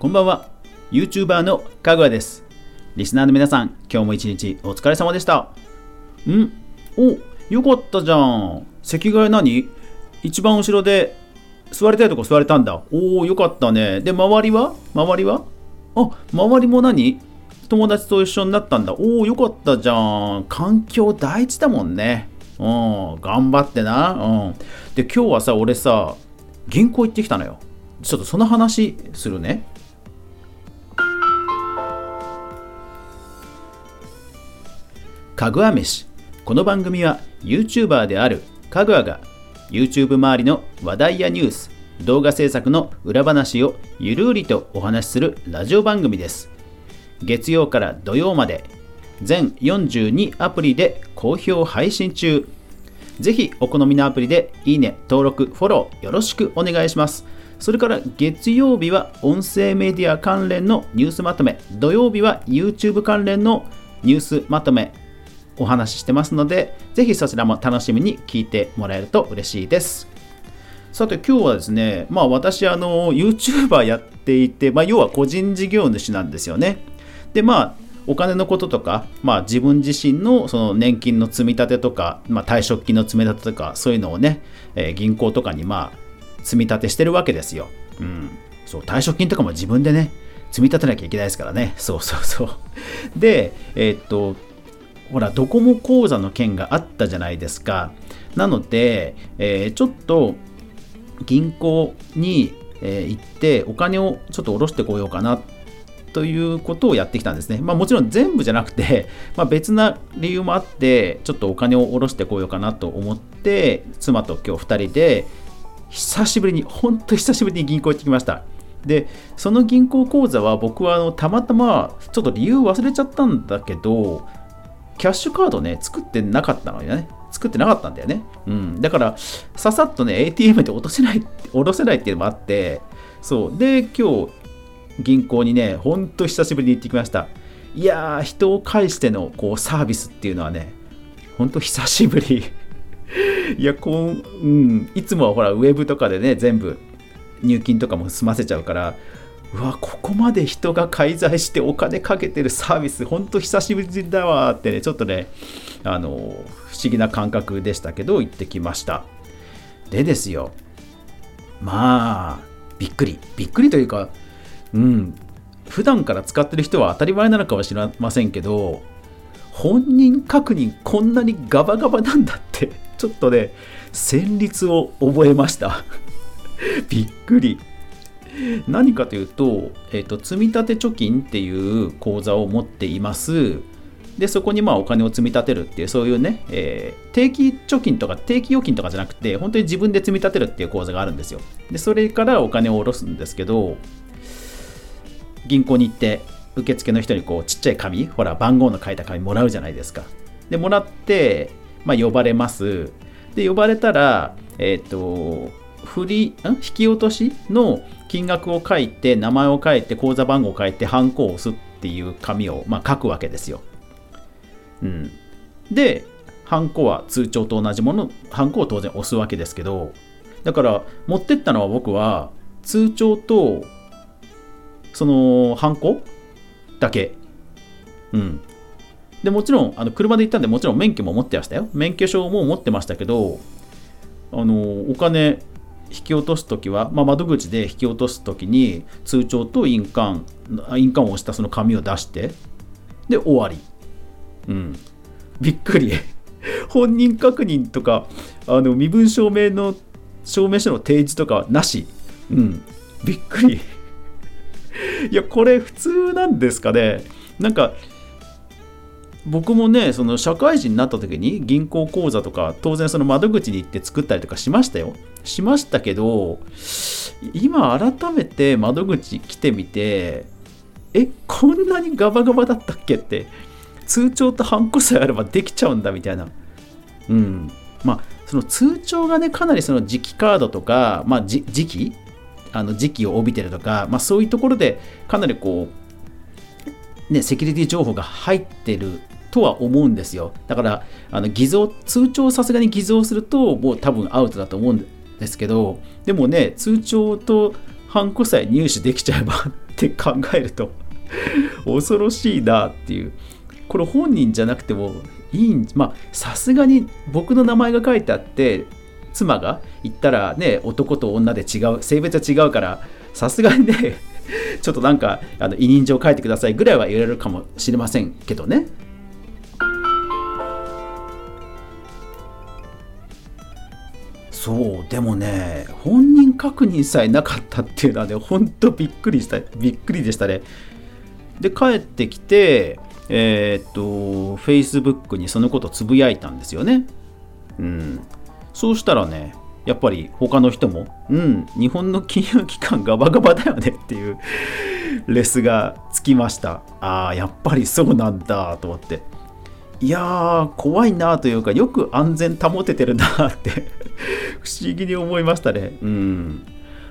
こんばんは。YouTuber のかぐわです。リスナーの皆さん今日も一日お疲れ様でした。ん？およかったじゃん。席替え何？一番後ろで座りたいとこ座れたんだ。おおよかったね。で周りは？周りは？あ周りも何？友達と一緒になったんだ。おおよかったじゃん。環境第一だもんね。うん頑張ってな。うん。で今日はさ俺さ銀行行ってきたのよ。ちょっとその話するね。かぐわ飯。この番組は YouTuber であるかぐわが YouTube 周りの話題やニュース動画制作の裏話をゆるりとお話しするラジオ番組です。月曜から土曜まで全42アプリで好評配信中。ぜひお好みのアプリでいいね、登録、フォローよろしくお願いします。それから月曜日は音声メディア関連のニュースまとめ。土曜日は YouTube 関連のニュースまとめ。お話ししてますので、ぜひそちらも楽しみに聞いてもらえると嬉しいです。さて今日はですね、まあ私あの YouTuber やっていて、まあ要は個人事業主なんですよね。でまあお金のこととか、まあ、自分自身のその年金の積み立てとか、まあ、退職金の積み立てとかそういうのをね、えー、銀行とかにまあ積み立てしてるわけですよ。うん、そう退職金とかも自分でね積み立てなきゃいけないですからね。そうそうそう。で、えー、っとほら、ドコモ口座の件があったじゃないですか。なので、えー、ちょっと銀行に、え、行ってお金をちょっと下ろしてこようかなということをやってきたんですね。まあもちろん全部じゃなくて、まあ、別な理由もあって、ちょっとお金を下ろしてこようかなと思って、妻と今日2人で、久しぶりに、本当久しぶりに銀行行ってきました。で、その銀行口座は僕はあのたまたま、ちょっと理由忘れちゃったんだけど、キャッシュカードね、作ってなかったのよね。作ってなかったんだよね。うん。だから、ささっとね、ATM で落とせない、下ろせないっていうのもあって、そう。で、今日、銀行にね、ほんと久しぶりに行ってきました。いやー、人を介してのこうサービスっていうのはね、ほんと久しぶり。いや、こう、うん、いつもはほら、ウェブとかでね、全部入金とかも済ませちゃうから、うわここまで人が介在してお金かけてるサービスほんと久しぶりだわってねちょっとねあの不思議な感覚でしたけど行ってきました。でですよ。まあびっくり。びっくりというかうん。普段から使ってる人は当たり前なのかもしれませんけど本人確認こんなにガバガバなんだってちょっとね旋律を覚えました。びっくり。何かというと、えーと、積立貯金っていう口座を持っています。で、そこにまあお金を積み立てるっていう、そういうね、えー、定期貯金とか定期預金とかじゃなくて、本当に自分で積み立てるっていう口座があるんですよ。で、それからお金を下ろすんですけど、銀行に行って、受付の人にこうちっちゃい紙、ほら、番号の書いた紙もらうじゃないですか。で、もらって、まあ、呼ばれます。で、呼ばれたら、えっ、ー、と、振り、引き落としの金額を書いて、名前を書いて、口座番号を書いて、ハンコを押すっていう紙を、まあ、書くわけですよ。うん。で、ハンコは通帳と同じもの、ハンコを当然押すわけですけど、だから持ってったのは僕は通帳とそのハンコだけ。うん。で、もちろん、あの車で行ったんで、もちろん免許も持ってましたよ。免許証も持ってましたけど、あの、お金引き落とすときは、まあ、窓口で引き落とすときに通帳と印鑑印鑑を押したその紙を出してで終わり。うん。びっくり。本人確認とかあの身分証明の証明書の提示とかなし。うん。びっくり。いやこれ普通なんですかね。なんか僕もねその社会人になった時に銀行口座とか当然その窓口に行って作ったりとかしましたよ。しましたけど今改めて窓口来てみてえこんなにガバガバだったっけって通帳とハンコさえあればできちゃうんだみたいな。うん。まあその通帳がねかなりその磁気カードとか、まあ、時期あの時期を帯びてるとか、まあ、そういうところでかなりこうねセキュリティ情報が入ってるとは思うんですよ。だから、あの偽造、通帳をさすがに偽造すると、もう多分アウトだと思うんですけど、でもね、通帳とハンコさえ入手できちゃえばって考えると 恐ろしいなっていう。これ本人じゃなくてもいいんまあさすがに僕の名前が書いてあって妻が言ったらね男と女で違う性別は違うからさすがにねちょっとなんかあの委任状書いてくださいぐらいは言われるかもしれませんけどね。そうでもね本人確認さえなかったっていうのはねほんとびっくりしたびっくりでしたね。で帰ってきてえー、っと Facebook にそのことつぶやいたんですよね。うん。そうしたらねやっぱり他の人もうん日本の金融機関ガバガバだよねっていう レスがつきました。ああやっぱりそうなんだと思って。いやー怖いなというかよく安全保ててるなって 不思議に思いましたねうん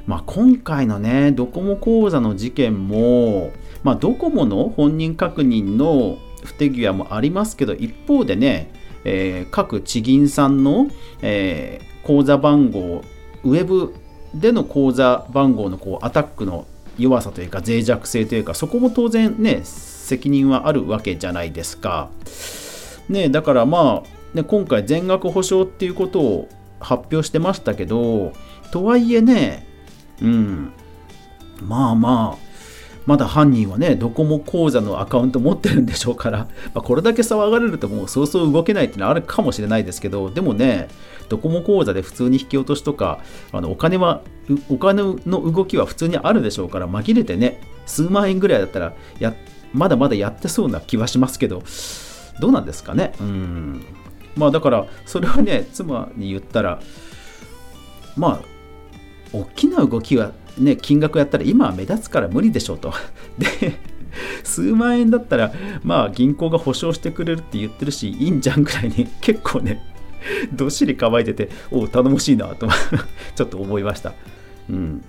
まあ今回のねドコモ口座の事件もまあドコモの本人確認の不手際もありますけど一方でね、えー、各地銀さんの、えー、口座番号ウェブでの口座番号のこうアタックの弱さというか脆弱性というかそこも当然ね責任はあるわけじゃないですか。ね、だからまあ、ね、今回全額保証っていうことを発表してましたけど、とはいえね、うん、まあまあ、まだ犯人はね、ドコモ口座のアカウント持ってるんでしょうから、まあ、これだけ騒がれるともうそうそう動けないっていうのはあるかもしれないですけど、でもね、ドコモ口座で普通に引き落としとか、あのお金は、お金の動きは普通にあるでしょうから、紛れてね、数万円ぐらいだったらや、まだまだやってそうな気はしますけど、どうなんですかね？うん。まあだからそれはね妻に言ったらまあ大きな動きはね金額やったら今は目立つから無理でしょうと。で数万円だったらまあ銀行が保証してくれるって言ってるしいいんじゃんぐらいに結構ねどっしり構えててお頼もしいなと ちょっと思いました。うん。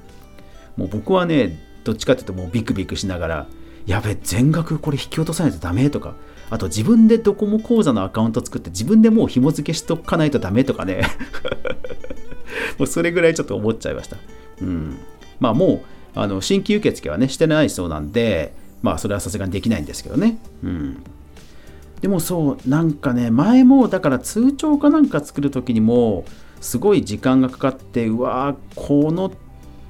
もう僕はねどっちかっていうともうビクビクしながらやべ全額これ引き落とさないとダメとかあと自分でドコモ口座のアカウント作って自分でもう紐付けしとかないとダメとかね もうそれぐらいちょっと思っちゃいました。うん。まあもう、あの新規受付はね、してないそうなんで、まあそれはさすがにできないんですけどね。うん。でもそう、なんかね、前もだから通帳かなんか作る時にも、すごい時間がかかって、うわー、この、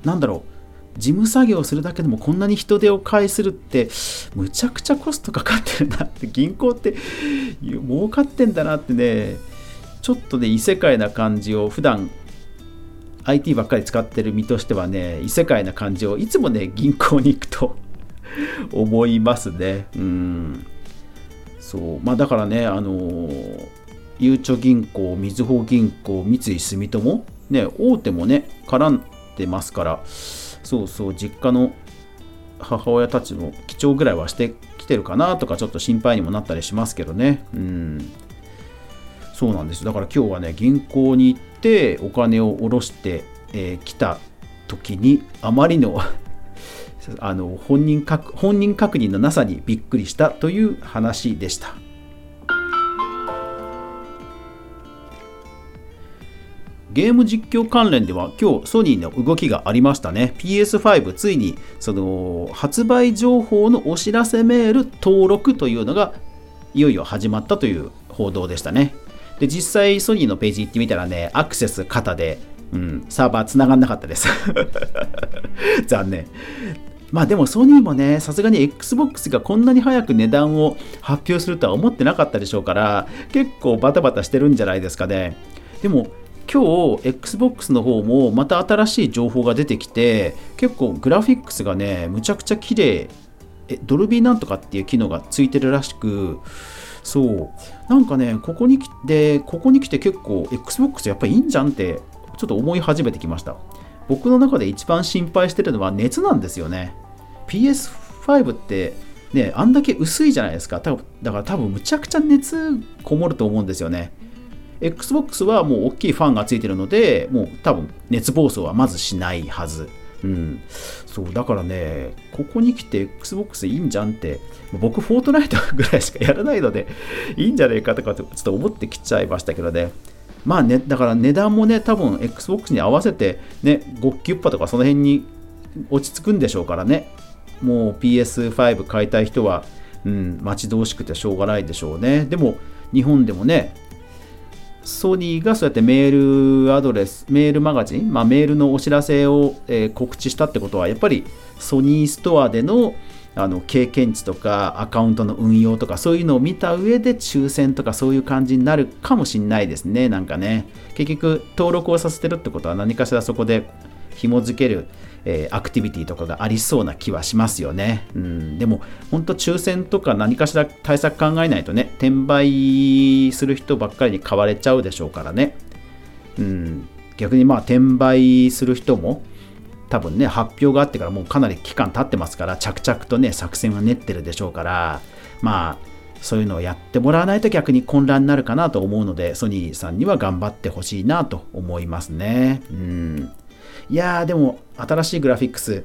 なんだろう、事務作業するだけでもこんなに人手を介するってむちゃくちゃコストかかってるなって銀行って儲かってんだなってねちょっとね異世界な感じを普段 IT ばっかり使ってる身としてはね異世界な感じをいつもね銀行に行くと 思いますね。うん。そう。まあだからねあのゆうちょ銀行みずほ銀行三井住友ね大手もね絡んでますからそうそう実家の母親たちの記帳ぐらいはしてきてるかなとかちょっと心配にもなったりしますけどね。うん。そうなんです。だから今日はね銀行に行ってお金を下ろしてき、えー、た時にあまりの あの本人確本人確認のなさにびっくりしたという話でした。ゲーム実況関連では今日ソニーの動きがありましたね。PS5 ついにその発売情報のお知らせメール登録というのがいよいよ始まったという報道でしたね。で、実際ソニーのページ行ってみたらね、アクセス型で、うん、サーバー繋がんなかったです。残念。まあでもソニーもね、さすがに Xbox がこんなに早く値段を発表するとは思ってなかったでしょうから、結構バタバタしてるんじゃないですかね。でも今日 XBOX の方もまた新しい情報が出てきて結構グラフィックスがねむちゃくちゃ綺麗。えドルビーなんとかっていう機能がついてるらしくそう。なんかねここに来てここに来て結構 XBOX やっぱいいんじゃんってちょっと思い始めてきました。僕の中で一番心配してるのは熱なんですよね。PS5 ってねあんだけ薄いじゃないですか。だから多分むちゃくちゃ熱こもると思うんですよね。Xbox はもう大きいファンがついてるので、もう多分熱暴走はまずしないはず。うん。そう、だからね、ここに来て Xbox いいんじゃんって、僕、フォートナイトぐらいしかやらないので、いいんじゃないかとかってちょっと思ってきちゃいましたけどね。まあね、だから値段もね、多分 Xbox に合わせて、ね、5キュッパとかその辺に落ち着くんでしょうからね。もう PS5 買いたい人は、うん、待ち遠しくてしょうがないでしょうね。でも、日本でもね、ソニーがそうやってメールアドレス、メールマガジン、まあ、メールのお知らせを、えー、告知したってことは、やっぱりソニーストアでのあの経験値とかアカウントの運用とかそういうのを見た上で抽選とかそういう感じになるかもしれないですねなんかね。結局登録をさせてるってことは何かしらそこで紐付ける、えー、アクティビティとかがありそうな気はしますよね、うん、でも本当抽選とか何かしら対策考えないとね転売する人ばっかりに買われちゃうでしょうからね、うん、逆にまあ転売する人も多分ね、発表があってからもうかなり期間経ってますから、着々とね、作戦は練ってるでしょうから、まあ、そういうのをやってもらわないと逆に混乱になるかなと思うので、ソニーさんには頑張ってほしいなと思いますね。うん。いやー、でも、新しいグラフィックス、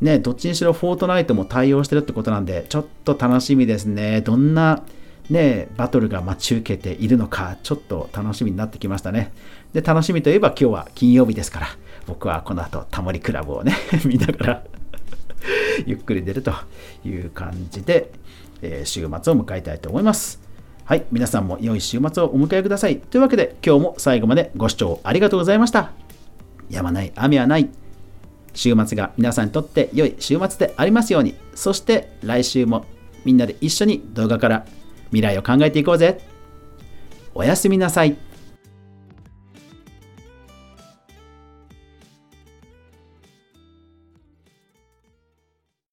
ね、どっちにしろフォートナイトも対応してるってことなんで、ちょっと楽しみですね。どんな、ね、バトルが待ち受けているのか、ちょっと楽しみになってきましたね。で、楽しみといえば今日は金曜日ですから、僕はこの後タモリクラブをね 見ながらゆっくり出るという感じで、えー、週末を迎えたいと思います。はい、皆さんも良い週末をお迎えください。というわけで今日も最後までご視聴ありがとうございました。やまない雨はない。週末が皆さんにとって良い週末でありますように。そして来週もみんなで一緒に動画から未来を考えていこうぜ。おやすみなさい。